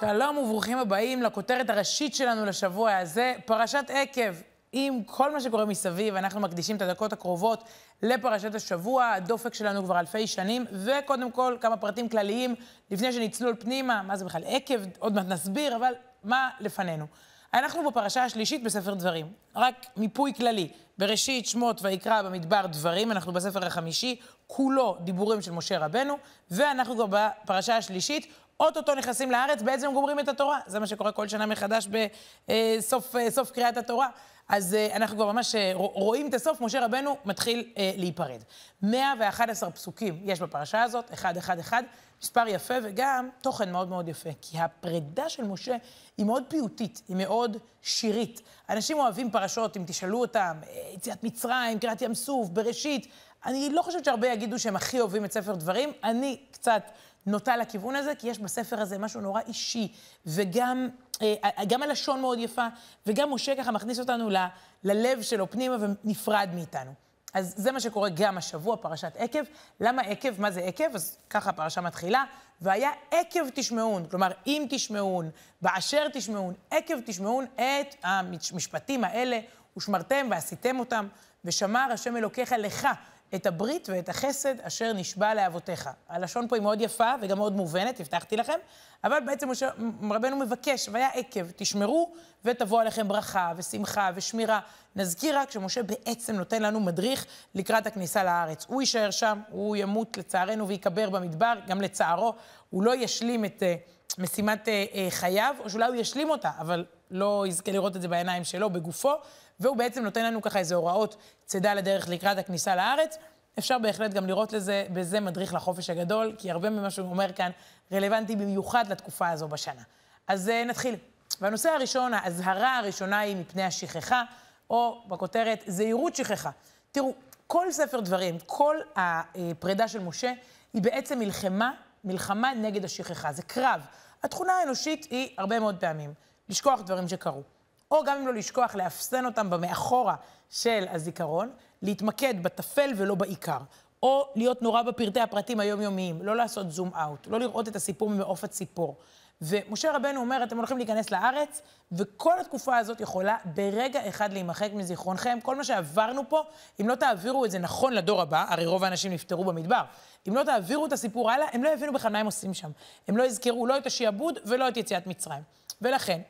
שלום וברוכים הבאים לכותרת הראשית שלנו לשבוע הזה, פרשת עקב. עם כל מה שקורה מסביב, אנחנו מקדישים את הדקות הקרובות לפרשת השבוע, הדופק שלנו כבר אלפי שנים, וקודם כל כמה פרטים כלליים לפני שנצלול פנימה, מה זה בכלל עקב, עוד מעט נסביר, אבל מה לפנינו. אנחנו בפרשה השלישית בספר דברים, רק מיפוי כללי. בראשית, שמות, ויקרא, במדבר, דברים, אנחנו בספר החמישי, כולו דיבורים של משה רבנו, ואנחנו כבר בפרשה השלישית, אוטוטו נכנסים לארץ, בעצם גומרים את התורה. זה מה שקורה כל שנה מחדש בסוף אה, סוף קריאת התורה. אז אה, אנחנו כבר ממש אה, רואים את הסוף, משה רבנו מתחיל להיפרד. 111 פסוקים יש בפרשה הזאת, אחד, אחד, אחד, מספר יפה וגם תוכן מאוד מאוד יפה. כי הפרידה של משה היא מאוד פיוטית, היא מאוד שירית. אנשים אוהבים פרשות, אם תשאלו אותם, יציאת מצרים, קריאת ים סוף, בראשית. אני לא חושבת שהרבה יגידו שהם הכי אוהבים את ספר דברים. אני קצת... נוטה לכיוון הזה, כי יש בספר הזה משהו נורא אישי, וגם אה, גם הלשון מאוד יפה, וגם משה ככה מכניס אותנו ל, ללב שלו פנימה ונפרד מאיתנו. אז זה מה שקורה גם השבוע, פרשת עקב. למה עקב? מה זה עקב? אז ככה הפרשה מתחילה. והיה עקב תשמעון, כלומר, אם תשמעון, באשר תשמעון, עקב תשמעון את המשפטים האלה, ושמרתם ועשיתם אותם, ושמר השם אלוקיך לך את הברית ואת החסד אשר נשבע לאבותיך. הלשון פה היא מאוד יפה וגם מאוד מובנת, הבטחתי לכם, אבל בעצם משה, רבנו מבקש, והיה עקב, תשמרו ותבוא עליכם ברכה ושמחה ושמירה. נזכיר רק שמשה בעצם נותן לנו מדריך לקראת הכניסה לארץ. הוא יישאר שם, הוא ימות לצערנו ויקבר במדבר, גם לצערו, הוא לא ישלים את uh, משימת uh, uh, חייו, או שאולי הוא ישלים אותה, אבל לא יזכה לראות את זה בעיניים שלו, בגופו, והוא בעצם נותן לנו ככה איזה הוראות צידה לדרך לקראת הכניסה לארץ. אפשר בהחלט גם לראות לזה, בזה מדריך לחופש הגדול, כי הרבה ממה שהוא אומר כאן רלוונטי במיוחד לתקופה הזו בשנה. אז uh, נתחיל. והנושא הראשון, האזהרה הראשונה היא מפני השכחה, או בכותרת, זהירות שכחה. תראו, כל ספר דברים, כל הפרידה של משה, היא בעצם מלחמה, מלחמה נגד השכחה. זה קרב. התכונה האנושית היא הרבה מאוד פעמים לשכוח דברים שקרו. או גם אם לא לשכוח, לאפסן אותם במאחורה של הזיכרון, להתמקד בטפל ולא בעיקר. או להיות נורא בפרטי הפרטים היומיומיים, לא לעשות זום אאוט, לא לראות את הסיפור ממעוף הציפור. ומשה רבנו אומר, אתם הולכים להיכנס לארץ, וכל התקופה הזאת יכולה ברגע אחד להימחק מזיכרונכם. כל מה שעברנו פה, אם לא תעבירו את זה נכון לדור הבא, הרי רוב האנשים נפטרו במדבר, אם לא תעבירו את הסיפור הלאה, הם לא יבינו בכלל מה הם עושים שם. הם לא יזכרו לא את השעבוד ולא את יציאת מצרים. ולכן,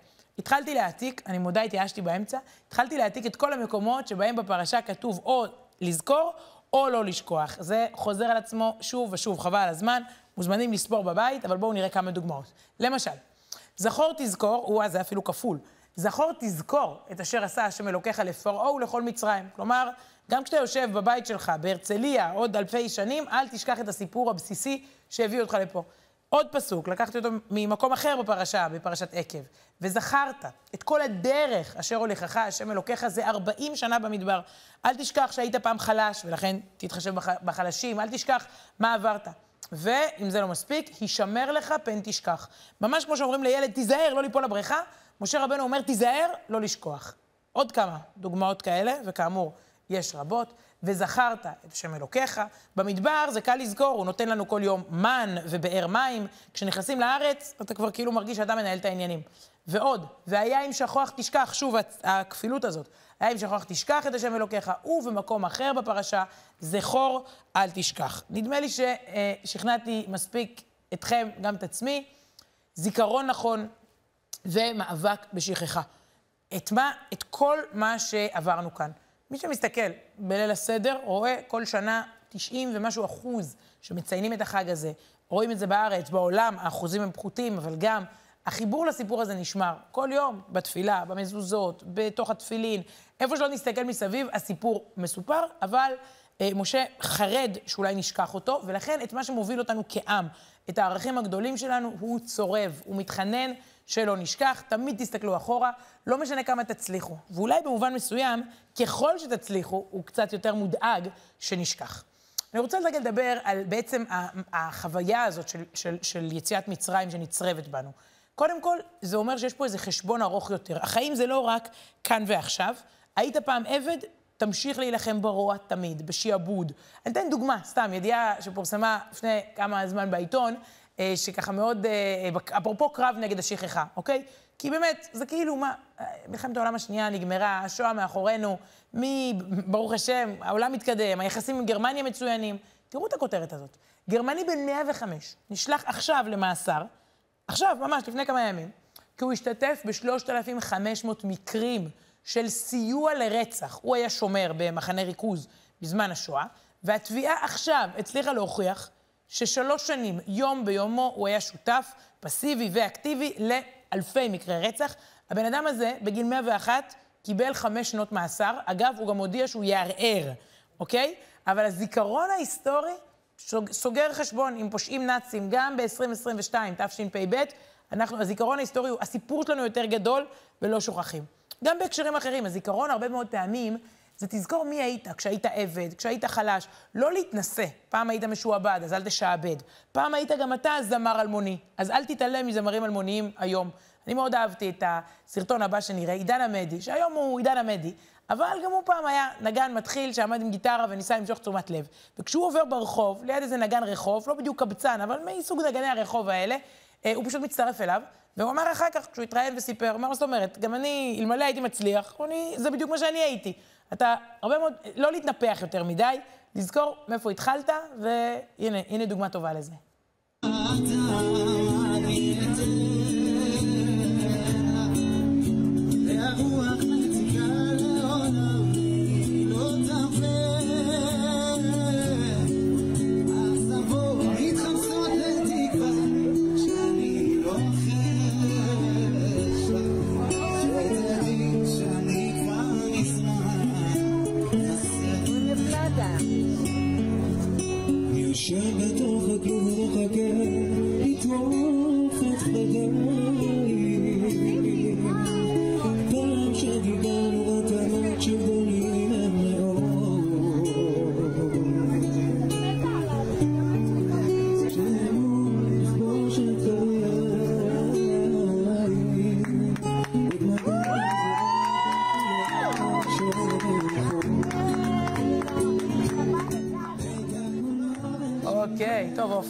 התחלתי להעתיק, אני מודה, התייאשתי באמצע, התחלתי להעתיק את כל המקומות שבהם בפרשה כתוב או לזכור או לא לשכוח. זה חוזר על עצמו שוב ושוב, חבל על הזמן, מוזמנים לספור בבית, אבל בואו נראה כמה דוגמאות. למשל, זכור תזכור, או זה אפילו כפול, זכור תזכור את אשר עשה השם אלוקיך לפרעה ולכל מצרים. כלומר, גם כשאתה יושב בבית שלך בהרצליה עוד אלפי שנים, אל תשכח את הסיפור הבסיסי שהביא אותך לפה. עוד פסוק, לקחתי אותו ממקום אחר בפרשה, בפרשת עקב. וזכרת את כל הדרך אשר הולכך, השם אלוקיך, זה 40 שנה במדבר. אל תשכח שהיית פעם חלש, ולכן תתחשב בח, בחלשים, אל תשכח מה עברת. ואם זה לא מספיק, הישמר לך פן תשכח. ממש כמו שאומרים לילד, תיזהר, לא ליפול לבריכה, משה רבנו אומר, תיזהר, לא לשכוח. עוד כמה דוגמאות כאלה, וכאמור, יש רבות. וזכרת את השם אלוקיך. במדבר זה קל לזכור, הוא נותן לנו כל יום מן ובאר מים. כשנכנסים לארץ, אתה כבר כאילו מרגיש שאתה מנהל את העניינים. ועוד, והיה אם שכוח תשכח, שוב הכפילות הזאת, היה אם שכוח תשכח את השם אלוקיך, ובמקום אחר בפרשה, זכור אל תשכח. נדמה לי ששכנעתי מספיק אתכם, גם את עצמי, זיכרון נכון ומאבק בשכחה. את מה? את כל מה שעברנו כאן. מי שמסתכל בליל הסדר רואה כל שנה 90 ומשהו אחוז שמציינים את החג הזה. רואים את זה בארץ, בעולם, האחוזים הם פחותים, אבל גם החיבור לסיפור הזה נשמר. כל יום, בתפילה, במזוזות, בתוך התפילין, איפה שלא נסתכל מסביב, הסיפור מסופר, אבל אה, משה חרד שאולי נשכח אותו, ולכן את מה שמוביל אותנו כעם, את הערכים הגדולים שלנו, הוא צורב, הוא מתחנן שלא נשכח, תמיד תסתכלו אחורה, לא משנה כמה תצליחו. ואולי במובן מסוים, ככל שתצליחו, הוא קצת יותר מודאג שנשכח. אני רוצה רגע לדבר על בעצם החוויה הזאת של, של, של יציאת מצרים שנצרבת בנו. קודם כל, זה אומר שיש פה איזה חשבון ארוך יותר. החיים זה לא רק כאן ועכשיו. היית פעם עבד, תמשיך להילחם ברוע תמיד, בשעבוד. אני אתן דוגמה, סתם, ידיעה שפורסמה לפני כמה זמן בעיתון. אה, שככה מאוד, אה, אפרופו קרב נגד השכחה, אוקיי? כי באמת, זה כאילו, מה, מלחמת העולם השנייה נגמרה, השואה מאחורינו, מי, ברוך השם, העולם מתקדם, היחסים עם גרמניה מצוינים. תראו את הכותרת הזאת. גרמני בן 105 נשלח עכשיו למאסר, עכשיו, ממש לפני כמה ימים, כי הוא השתתף ב-3,500 מקרים של סיוע לרצח. הוא היה שומר במחנה ריכוז בזמן השואה, והתביעה עכשיו הצליחה להוכיח ששלוש שנים, יום ביומו, הוא היה שותף פסיבי ואקטיבי לאלפי מקרי רצח. הבן אדם הזה, בגיל 101, קיבל חמש שנות מאסר. אגב, הוא גם הודיע שהוא יערער, אוקיי? אבל הזיכרון ההיסטורי סוגר חשבון עם פושעים נאצים גם ב-2022, תשפ"ב. אנחנו, הזיכרון ההיסטורי, הסיפור שלנו יותר גדול ולא שוכחים. גם בהקשרים אחרים, הזיכרון הרבה מאוד פעמים זה תזכור מי היית כשהיית עבד, כשהיית חלש. לא להתנשא. פעם היית משועבד, אז אל תשעבד. פעם היית גם אתה זמר אלמוני, אז אל תתעלם מזמרים אלמוניים היום. אני מאוד אהבתי את הסרטון הבא שנראה, עידן עמדי, שהיום הוא עידן עמדי, אבל גם הוא פעם היה נגן מתחיל שעמד עם גיטרה וניסה למשוך תשומת לב. וכשהוא עובר ברחוב, ליד איזה נגן רחוב, לא בדיוק קבצן, אבל מסוג נגני הרחוב האלה, הוא פשוט מצטרף אליו, והוא אמר אחר כך, כשהוא התראיין וסיפר, מה זאת אומרת? גם אני, אלמלא הייתי מצליח, אני, זה בדיוק מה שאני הייתי. אתה הרבה מאוד, לא להתנפח יותר מדי, לזכור מאיפה התחלת, והנה, הנה דוגמה טובה לזה.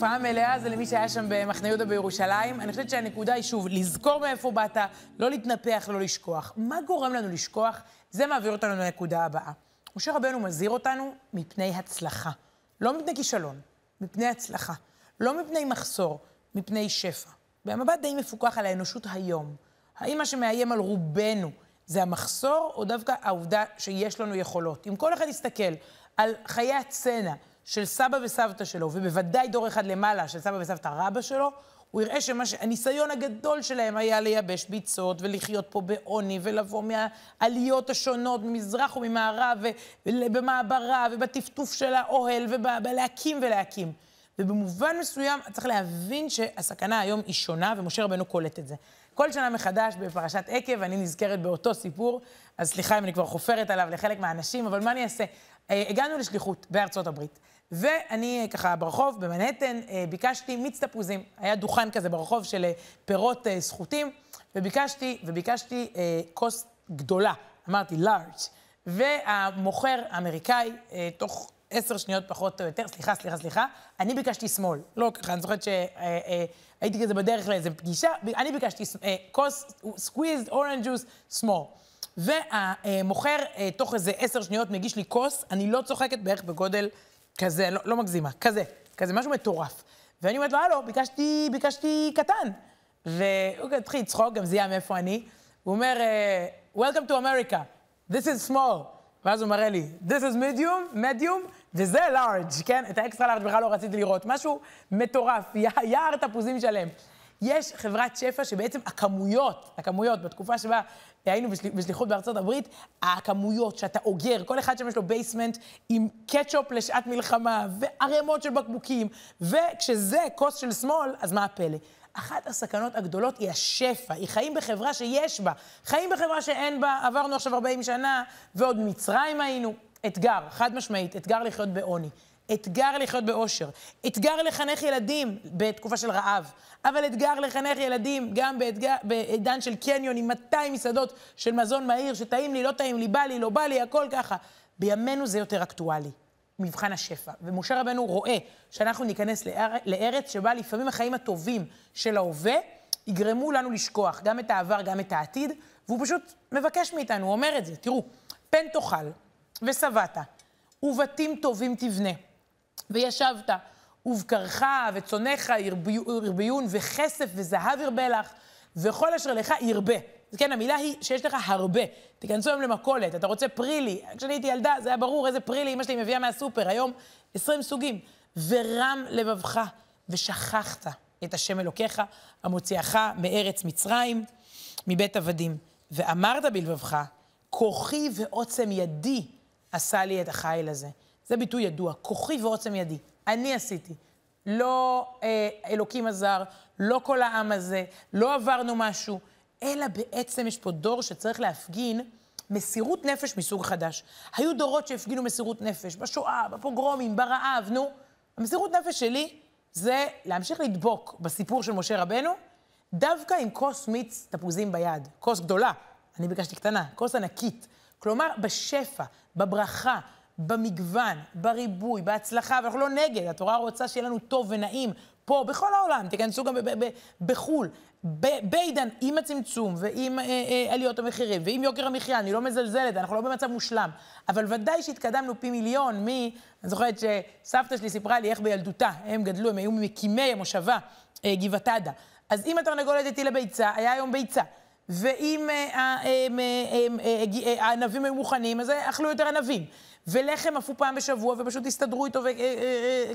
ההופעה מלאה זה למי שהיה שם במחנה יהודה בירושלים. אני חושבת שהנקודה היא, שוב, לזכור מאיפה באת, לא להתנפח, לא לשכוח. מה גורם לנו לשכוח? זה מעביר אותנו לנקודה הבאה. משה רבנו מזהיר אותנו מפני הצלחה. לא מפני כישלון, מפני הצלחה. לא מפני מחסור, מפני שפע. במבט די מפוקח על האנושות היום, האם מה שמאיים על רובנו זה המחסור, או דווקא העובדה שיש לנו יכולות? אם כל אחד יסתכל על חיי הצנע, של סבא וסבתא שלו, ובוודאי דור אחד למעלה של סבא וסבתא רבא שלו, הוא יראה שהניסיון הגדול שלהם היה לייבש ביצות ולחיות פה בעוני ולבוא מהעליות השונות, ממזרח וממערב, ובמעברה ובטפטוף של האוהל, ובלהקים ולהקים. ובמובן מסוים צריך להבין שהסכנה היום היא שונה, ומשה רבנו קולט את זה. כל שנה מחדש בפרשת עקב, אני נזכרת באותו סיפור, אז סליחה אם אני כבר חופרת עליו לחלק מהאנשים, אבל מה אני אעשה? אה, הגענו לשליחות בארצות הברית, ואני ככה ברחוב, במנהטן, אה, ביקשתי מיץ תפוזים. היה דוכן כזה ברחוב של אה, פירות סחוטים, וביקשתי, וביקשתי כוס גדולה, אמרתי לארג', והמוכר האמריקאי, תוך עשר שניות פחות או יותר, סליחה, סליחה, סליחה, אני ביקשתי שמאל. לא ככה, אני זוכרת שהייתי כזה בדרך לאיזה פגישה, אני ביקשתי כוס squeezed orange juice small. והמוכר, אה, תוך איזה עשר שניות מגיש לי כוס, אני לא צוחקת בערך בגודל כזה, לא, לא מגזימה, כזה, כזה, משהו מטורף. ואני אומרת לו, הלו, ביקשתי, ביקשתי קטן. והוא התחיל לצחוק, גם זיהה מאיפה אני. הוא אומר, אה, Welcome to America, this is small. ואז הוא מראה לי, this is medium, medium, וזה large, כן? את ה extra large בכלל לא רציתי לראות. משהו מטורף, יער תפוזים שלם. יש חברת שפע שבעצם הכמויות, הכמויות, בתקופה שבה היינו בשליחות בארצות הברית, הכמויות שאתה אוגר, כל אחד שם יש לו basement עם קטשופ לשעת מלחמה, וערימות של בקבוקים, וכשזה כוס של small, אז מה הפלא? אחת הסכנות הגדולות היא השפע, היא חיים בחברה שיש בה. חיים בחברה שאין בה, עברנו עכשיו 40 שנה, ועוד מצרים היינו. אתגר, חד משמעית, אתגר לחיות בעוני. אתגר לחיות באושר, אתגר לחנך ילדים בתקופה של רעב, אבל אתגר לחנך ילדים גם באתגר, בעידן של קניון עם 200 מסעדות של מזון מהיר, שטעים לי, לא טעים לי, בא לי, לא בא לי, הכל ככה. בימינו זה יותר אקטואלי. מבחן השפע. ומשה רבנו רואה שאנחנו ניכנס לארץ שבה לפעמים החיים הטובים של ההווה יגרמו לנו לשכוח גם את העבר, גם את העתיד, והוא פשוט מבקש מאיתנו, הוא אומר את זה. תראו, פן תאכל ושבעת, ובתים טובים תבנה, וישבת, ובקרך וצונך ירביון, וכסף וזהב ירבה לך, וכל אשר לך ירבה. כן, המילה היא שיש לך הרבה. תיכנסו היום למכולת, אתה רוצה פרילי. כשאני הייתי ילדה, זה היה ברור איזה פרילי אמא שלי מביאה מהסופר. היום 20 סוגים. ורם לבבך, ושכחת את השם אלוקיך, המוציאך מארץ מצרים, מבית עבדים. ואמרת בלבבך, כוחי ועוצם ידי עשה לי את החיל הזה. זה ביטוי ידוע, כוחי ועוצם ידי. אני עשיתי. לא אה, אלוקים עזר, לא כל העם הזה, לא עברנו משהו. אלא בעצם יש פה דור שצריך להפגין מסירות נפש מסוג חדש. היו דורות שהפגינו מסירות נפש, בשואה, בפוגרומים, ברעב, נו. המסירות נפש שלי זה להמשיך לדבוק בסיפור של משה רבנו, דווקא עם כוס מיץ תפוזים ביד. כוס גדולה, אני ביקשתי קטנה, כוס ענקית. כלומר, בשפע, בברכה, במגוון, בריבוי, בהצלחה, ואנחנו לא נגד, התורה רוצה שיהיה לנו טוב ונעים פה, בכל העולם, תיכנסו גם בחו"ל. בעידן, עם הצמצום ועם אה, אה, עליות המחירים ועם יוקר המחיה, אני לא מזלזלת, אנחנו לא במצב מושלם, אבל ודאי שהתקדמנו פי מיליון מ... אני זוכרת שסבתא שלי סיפרה לי איך בילדותה הם גדלו, הם היו ממקימי המושבה אה, גבעת עדה. אז אם התרנגולת הטילה ביצה, היה היום ביצה. ואם אה, אה, אה, הענבים היו מוכנים, אז אכלו יותר ענבים. ולחם עפו פעם בשבוע, ופשוט הסתדרו איתו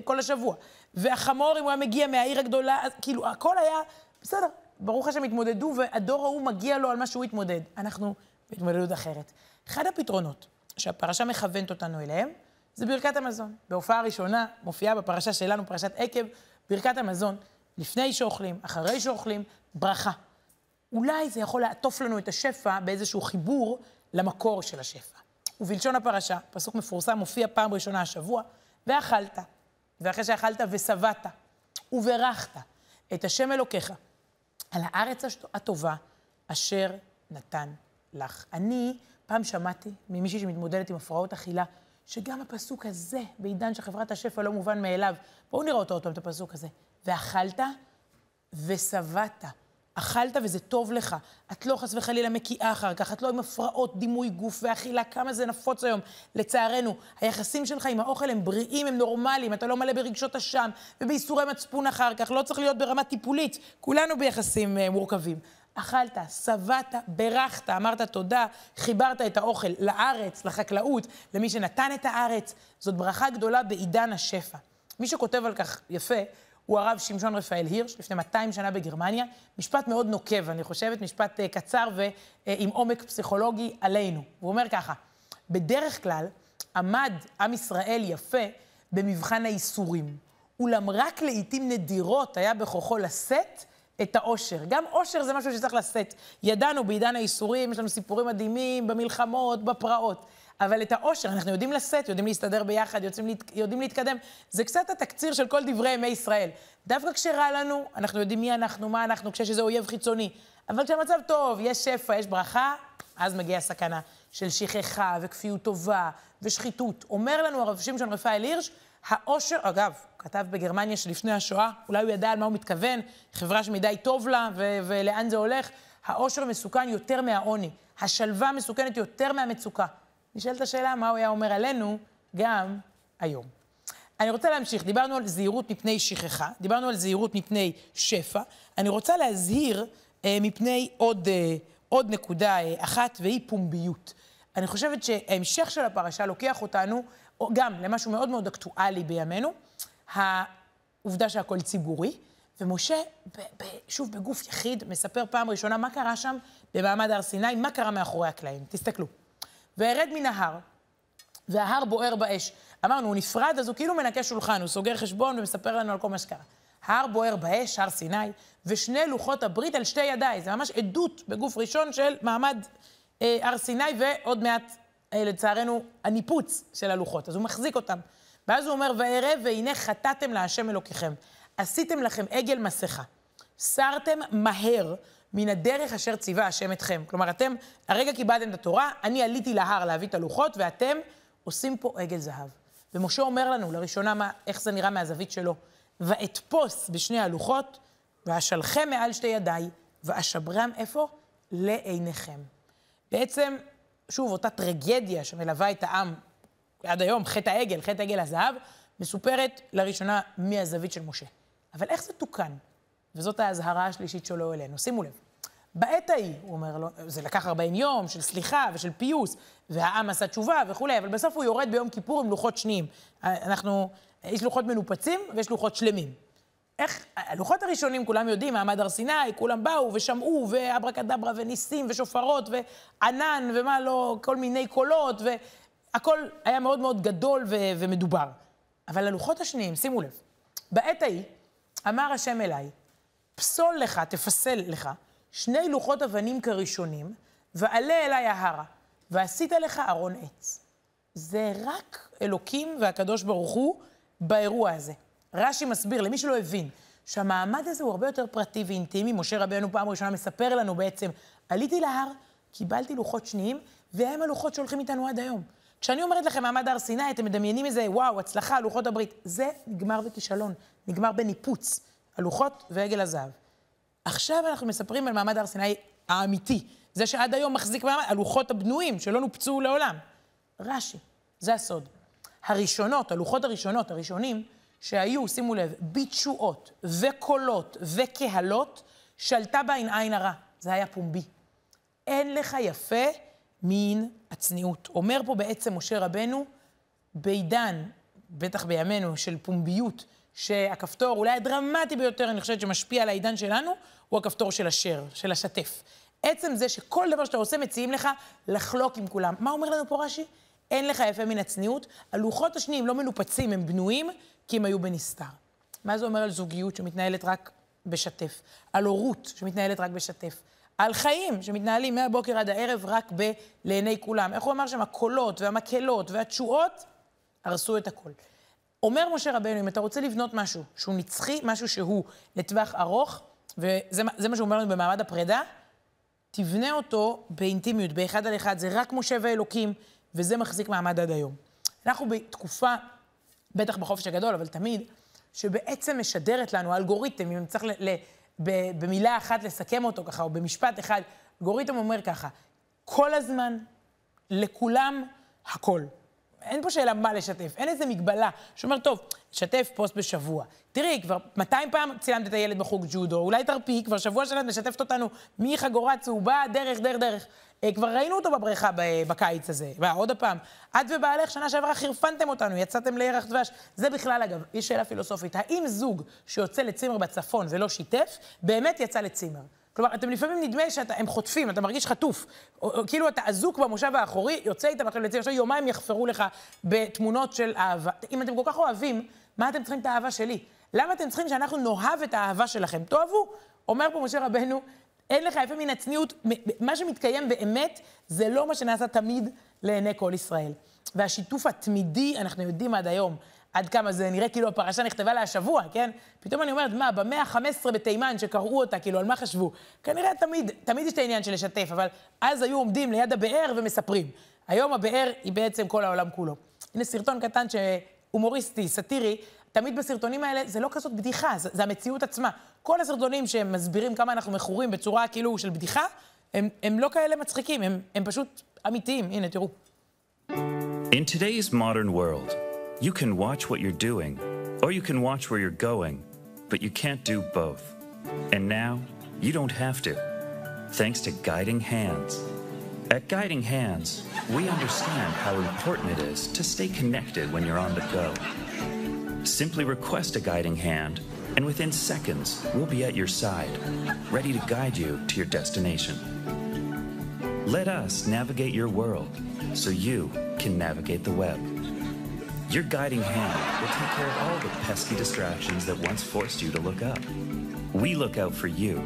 כל השבוע. והחמור, אם הוא היה מגיע מהעיר הגדולה, אז כאילו, הכל היה בסדר. ברוך השם התמודדו, והדור ההוא מגיע לו על מה שהוא התמודד. אנחנו בהתמודדות אחרת. אחד הפתרונות שהפרשה מכוונת אותנו אליהם, זה ברכת המזון. בהופעה הראשונה מופיעה בפרשה שלנו, פרשת עקב, ברכת המזון, לפני שאוכלים, אחרי שאוכלים, ברכה. אולי זה יכול לעטוף לנו את השפע באיזשהו חיבור למקור של השפע. ובלשון הפרשה, פסוק מפורסם, מופיע פעם ראשונה השבוע, ואכלת, ואחרי שאכלת ושבעת, וברכת את השם אלוקיך על הארץ הטובה אשר נתן לך. אני פעם שמעתי ממישהי שמתמודדת עם הפרעות אכילה, שגם הפסוק הזה, בעידן של חברת השפע, לא מובן מאליו. בואו נראה אותו עוד פעם, את הפסוק הזה. ואכלת ושבעת. אכלת וזה טוב לך. את לא חס וחלילה מקיאה אחר כך, את לא עם הפרעות דימוי גוף ואכילה, כמה זה נפוץ היום, לצערנו. היחסים שלך עם האוכל הם בריאים, הם נורמליים, אתה לא מלא ברגשות אשם ובייסורי מצפון אחר כך, לא צריך להיות ברמה טיפולית, כולנו ביחסים uh, מורכבים. אכלת, שבעת, ברכת, אמרת תודה, חיברת את האוכל לארץ, לחקלאות, למי שנתן את הארץ. זאת ברכה גדולה בעידן השפע. מי שכותב על כך יפה, הוא הרב שמשון רפאל הירש, לפני 200 שנה בגרמניה. משפט מאוד נוקב, אני חושבת, משפט uh, קצר ועם uh, עומק פסיכולוגי עלינו. הוא אומר ככה, בדרך כלל עמד עם ישראל יפה במבחן האיסורים, אולם רק לעיתים נדירות היה בכוחו לשאת את האושר. גם אושר זה משהו שצריך לשאת. ידענו בעידן האיסורים, יש לנו סיפורים מדהימים במלחמות, בפרעות. אבל את האושר אנחנו יודעים לשאת, יודעים להסתדר ביחד, להת... יודעים להתקדם. זה קצת התקציר של כל דברי ימי ישראל. דווקא כשרע לנו, אנחנו יודעים מי אנחנו, מה אנחנו, כשיש איזה אויב חיצוני. אבל כשהמצב טוב, יש שפע, יש ברכה, אז מגיעה סכנה של שכחה וכפיות טובה ושחיתות. אומר לנו הרב שמשון רפאל הירש, האושר, אגב, כתב בגרמניה שלפני השואה, אולי הוא ידע על מה הוא מתכוון, חברה שמדי טוב לה ו- ולאן זה הולך, האושר מסוכן יותר מהעוני, השלווה מסוכנת יותר מהמצוקה. נשאלת השאלה מה הוא היה אומר עלינו גם היום. אני רוצה להמשיך, דיברנו על זהירות מפני שכחה, דיברנו על זהירות מפני שפע, אני רוצה להזהיר אה, מפני עוד, אה, עוד נקודה אה, אחת, והיא פומביות. אני חושבת שההמשך של הפרשה לוקח אותנו גם למשהו מאוד מאוד אקטואלי בימינו, העובדה שהכל ציבורי, ומשה, ב, ב, שוב, בגוף יחיד, מספר פעם ראשונה מה קרה שם במעמד הר סיני, מה קרה מאחורי הקלעים. תסתכלו. וארד מן ההר, וההר בוער באש. אמרנו, הוא נפרד, אז הוא כאילו מנקה שולחן, הוא סוגר חשבון ומספר לנו על כל מה שקרה. ההר בוער באש, הר סיני, ושני לוחות הברית על שתי ידיי. זה ממש עדות בגוף ראשון של מעמד אה, הר סיני, ועוד מעט, אה, לצערנו, הניפוץ של הלוחות. אז הוא מחזיק אותם. ואז הוא אומר, וערב, והנה חטאתם להשם אלוקיכם. עשיתם לכם עגל מסכה. סרתם מהר מן הדרך אשר ציווה השם אתכם. כלומר, אתם הרגע קיבלתם את התורה, אני עליתי להר להביא את הלוחות, ואתם עושים פה עגל זהב. ומשה אומר לנו לראשונה מה, איך זה נראה מהזווית שלו. ואתפוס בשני הלוחות, ואשלחם מעל שתי ידיי, ואשברם איפה? לעיניכם. בעצם, שוב, אותה טרגדיה שמלווה את העם עד היום, חטא העגל, חטא עגל הזהב, מסופרת לראשונה מהזווית של משה. אבל איך זה תוקן? וזאת האזהרה השלישית שלו אלינו. שימו לב. בעת ההיא, הוא אומר לו, זה לקח 40 יום של סליחה ושל פיוס, והעם עשה תשובה וכולי, אבל בסוף הוא יורד ביום כיפור עם לוחות שניים. אנחנו, יש לוחות מנופצים ויש לוחות שלמים. איך, הלוחות הראשונים, כולם יודעים, מעמד הר סיני, כולם באו ושמעו, ואברקדברה וניסים ושופרות וענן ומה לא, כל מיני קולות, והכל היה מאוד מאוד גדול ו- ומדובר. אבל הלוחות השניים, שימו לב, בעת ההיא אמר השם אליי, פסול לך, תפסל לך, שני לוחות אבנים כראשונים, ועלה אליי ההרה, ועשית לך ארון עץ. זה רק אלוקים והקדוש ברוך הוא באירוע הזה. רש"י מסביר, למי שלא הבין, שהמעמד הזה הוא הרבה יותר פרטי ואינטימי. משה רבנו פעם ראשונה מספר לנו בעצם, עליתי להר, קיבלתי לוחות שניים, והם הלוחות שהולכים איתנו עד היום. כשאני אומרת לכם מעמד הר סיני, אתם מדמיינים איזה, וואו, הצלחה, לוחות הברית. זה נגמר בכישלון, נגמר בניפוץ. הלוחות ועגל הזהב. עכשיו אנחנו מספרים על מעמד הר סיני האמיתי. זה שעד היום מחזיק מעמד, הלוחות הבנויים, שלא נופצו לעולם. רש"י, זה הסוד. הראשונות, הלוחות הראשונות, הראשונים, שהיו, שימו לב, בתשואות וקולות וקהלות, שלטה בהן עין הרע. זה היה פומבי. אין לך יפה מן הצניעות. אומר פה בעצם משה רבנו, בעידן, בטח בימינו, של פומביות, שהכפתור אולי הדרמטי ביותר, אני חושבת, שמשפיע על העידן שלנו, הוא הכפתור של השאר, של השתף. עצם זה שכל דבר שאתה עושה מציעים לך לחלוק עם כולם. מה אומר לנו פה רש"י? אין לך יפה מן הצניעות. הלוחות השניים לא מנופצים, הם בנויים כי הם היו בנסתר. מה זה אומר על זוגיות שמתנהלת רק בשתף? על הורות שמתנהלת רק בשתף? על חיים שמתנהלים מהבוקר עד הערב רק ב... לעיני כולם. איך הוא אמר שם? הקולות והמקהלות והתשואות הרסו את הכל. אומר משה רבנו, אם אתה רוצה לבנות משהו שהוא נצחי, משהו שהוא לטווח ארוך, וזה מה שהוא אומר לנו במעמד הפרידה, תבנה אותו באינטימיות, באחד על אחד, זה רק משה ואלוקים, וזה מחזיק מעמד עד היום. אנחנו בתקופה, בטח בחופש הגדול, אבל תמיד, שבעצם משדרת לנו, האלגוריתם, אם צריך ל, ל, ב, במילה אחת לסכם אותו ככה, או במשפט אחד, אלגוריתם אומר ככה, כל הזמן, לכולם, הכל. אין פה שאלה מה לשתף, אין איזה מגבלה שאומר, טוב, שתף פוסט בשבוע. תראי, כבר 200 פעם צילמת את הילד בחוג ג'ודו, אולי תרפי, כבר שבוע שלם משתפת אותנו מחגורה צהובה, דרך, דרך, דרך. אה, כבר ראינו אותו בבריכה בקיץ הזה. מה, עוד פעם, את ובעלך שנה שעברה חירפנתם אותנו, יצאתם לירח דבש. זה בכלל, אגב, יש שאלה פילוסופית. האם זוג שיוצא לצימר בצפון ולא שיתף, באמת יצא לצימר? כלומר, אתם לפעמים נדמה שהם חוטפים, אתה מרגיש חטוף. או, או, כאילו אתה אזוק במושב האחורי, יוצא איתם עכשיו לצימר, עכשיו יומיים יחפרו לך בתמונות של אהבה. אם אתם כל כך אוהבים, מה אתם צריכים את האהבה שלי? למה אתם צריכים שאנחנו נאהב את האהבה שלכם? תאהבו. אומר פה משה רבנו, אין לך יפה מן הצניעות, מה שמתקיים באמת, זה לא מה שנעשה תמיד לעיני כל ישראל. והשיתוף התמידי, אנחנו יודעים עד היום, עד כמה זה נראה כאילו הפרשה נכתבה לה השבוע, כן? פתאום אני אומרת, מה, במאה ה-15 בתימן שקראו אותה, כאילו, על מה חשבו? כנראה תמיד, תמיד יש את העניין של לשתף, אבל אז היו עומדים ליד הבאר ומספרים. היום הבאר היא בעצם כל העולם כולו. הנה סרטון קטן שהומוריסטי, סאטירי, תמיד בסרטונים האלה זה לא כזאת בדיחה, זה, זה המציאות עצמה. כל הסרטונים שמסבירים כמה אנחנו מכורים בצורה כאילו של בדיחה, הם, הם לא כאלה מצחיקים, הם, הם פשוט אמיתיים. הנה, תראו. In today's modern world, you can watch what you're doing, or you can watch where you're going, but you can't do both. And now, you don't have to, thanks to Guiding Hands. At Guiding Hands, we understand how important it is to stay connected when you're on the go. Simply request a guiding hand, and within seconds, we'll be at your side, ready to guide you to your destination. Let us navigate your world so you can navigate the web. Your guiding hand will take care of all the pesky distractions that once forced you to look up. We look out for you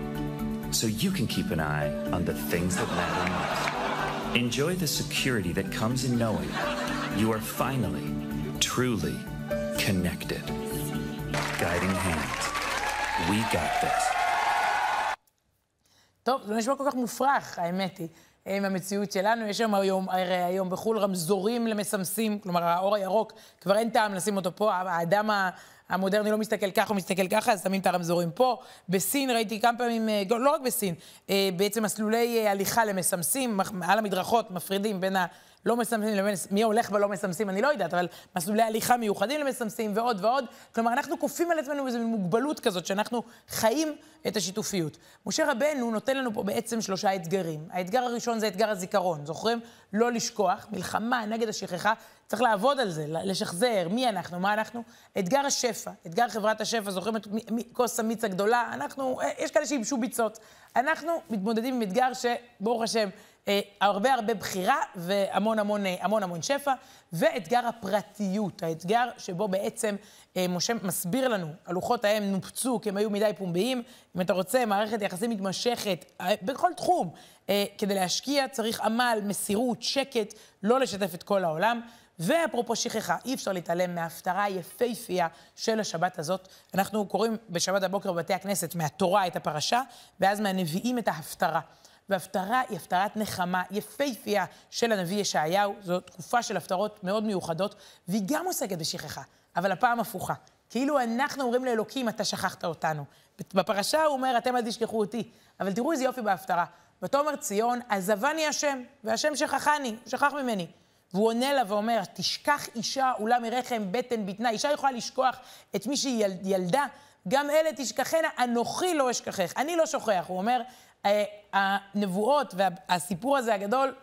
so you can keep an eye on the things that matter most. Enjoy the security that comes in knowing you are finally, truly connected. Guiding hands. We got this. טוב, זה נשמע כל כך מופרך, האמת היא. עם המציאות שלנו. יש שם היום, הרי היום בחו"ל רמזורים למסמסים, כלומר, האור הירוק, כבר אין טעם לשים אותו פה. האדם המודרני לא מסתכל ככה, הוא מסתכל ככה, אז שמים את הרמזורים פה. בסין ראיתי כמה פעמים, אה, לא רק בסין, אה, בעצם מסלולי אה, הליכה למסמסים, על המדרכות מפרידים בין ה... לא מסמסים מי הולך ולא מסמסים, אני לא יודעת, אבל מסלולי הליכה מיוחדים למסמסים ועוד ועוד. כלומר, אנחנו כופים על עצמנו איזו מוגבלות כזאת, שאנחנו חיים את השיתופיות. משה רבנו נותן לנו פה בעצם שלושה אתגרים. האתגר הראשון זה אתגר הזיכרון, זוכרים? לא לשכוח, מלחמה נגד השכחה, צריך לעבוד על זה, לשחזר מי אנחנו, מה אנחנו. אתגר השפע, אתגר חברת השפע, זוכרים את כוס המיץ הגדולה? אנחנו, אה, יש כאלה שייבשו ביצות. אנחנו מתמודדים עם אתגר שברוך השם, הרבה הרבה בחירה והמון המון אה, המון המון שפע, ואתגר הפרטיות, האתגר שבו בעצם אה, משה מסביר לנו, הלוחות ההם נופצו כי הם היו מדי פומביים. אם אתה רוצה מערכת יחסים מתמשכת בכל תחום, כדי להשקיע צריך עמל, מסירות, שקט, לא לשתף את כל העולם. ואפרופו שכחה, אי אפשר להתעלם מההפטרה היפהפייה של השבת הזאת. אנחנו קוראים בשבת הבוקר בבתי הכנסת מהתורה את הפרשה, ואז מהנביאים את ההפטרה. והפטרה היא הפטרת נחמה יפהפייה של הנביא ישעיהו. זו תקופה של הפטרות מאוד מיוחדות, והיא גם עוסקת בשכחה, אבל הפעם הפוכה. כאילו אנחנו אומרים לאלוקים, אתה שכחת אותנו. בפרשה הוא אומר, אתם אל תשכחו אותי. אבל תראו איזה יופי בהפטרה. ותאמר ציון, עזבני השם, והשם שכחני, שכח ממני. והוא עונה לה ואומר, תשכח אישה אולה מרחם בטן בטנה. אישה יכולה לשכוח את מי שהיא ילדה, גם אלה תשכחנה, אנוכי לא אשכחך. אני לא שוכח. הוא אומר, הנבואות והסיפור הזה הגדול,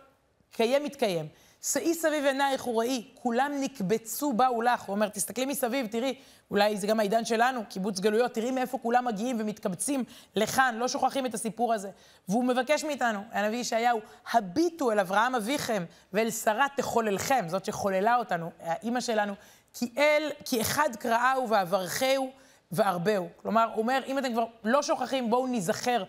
קיים מתקיים. שאי סביב עינייך וראי, כולם נקבצו באו לך. הוא אומר, תסתכלי מסביב, תראי, אולי זה גם העידן שלנו, קיבוץ גלויות, תראי מאיפה כולם מגיעים ומתקבצים לכאן, לא שוכחים את הסיפור הזה. והוא מבקש מאיתנו, הנביא ישעיהו, הביטו אל אברהם אביכם ואל שרה תחוללכם, זאת שחוללה אותנו, האימא שלנו, כי אל, כי אחד קראהו ואברכהו והרבהו. כלומר, הוא אומר, אם אתם כבר לא שוכחים, בואו ניזכר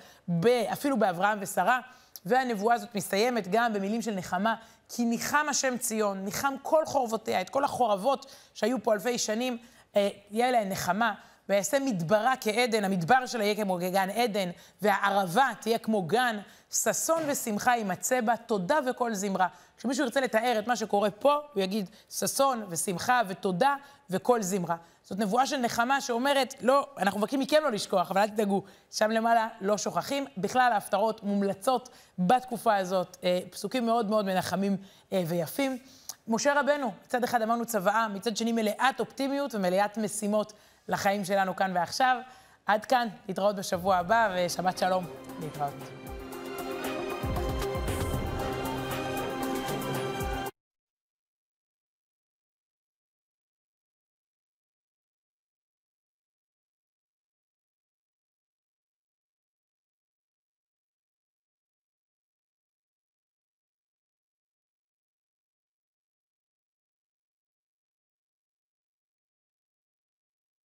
אפילו באברהם ושרה. והנבואה הזאת מסתיימת גם במילים של נחמה, כי ניחם השם ציון, ניחם כל חורבותיה, את כל החורבות שהיו פה אלפי שנים, אה, יהיה להן נחמה. ויעשה מדברה כעדן, המדבר שלה יהיה כמו גן עדן, והערבה תהיה כמו גן, ששון ושמחה יימצא בה, תודה וכל זמרה. כשמישהו ירצה לתאר את מה שקורה פה, הוא יגיד ששון ושמחה ותודה וכל זמרה. זאת נבואה של נחמה שאומרת, לא, אנחנו מבקשים מכם לא לשכוח, אבל אל תדאגו, שם למעלה לא שוכחים. בכלל, ההפטרות מומלצות בתקופה הזאת, אה, פסוקים מאוד מאוד מנחמים אה, ויפים. משה רבנו, מצד אחד אמרנו צוואה, מצד שני מלאת אופטימיות ומלאת משימות לחיים שלנו כאן ועכשיו. עד כאן, להתראות בשבוע הבא, ושבת שלום. להתראות.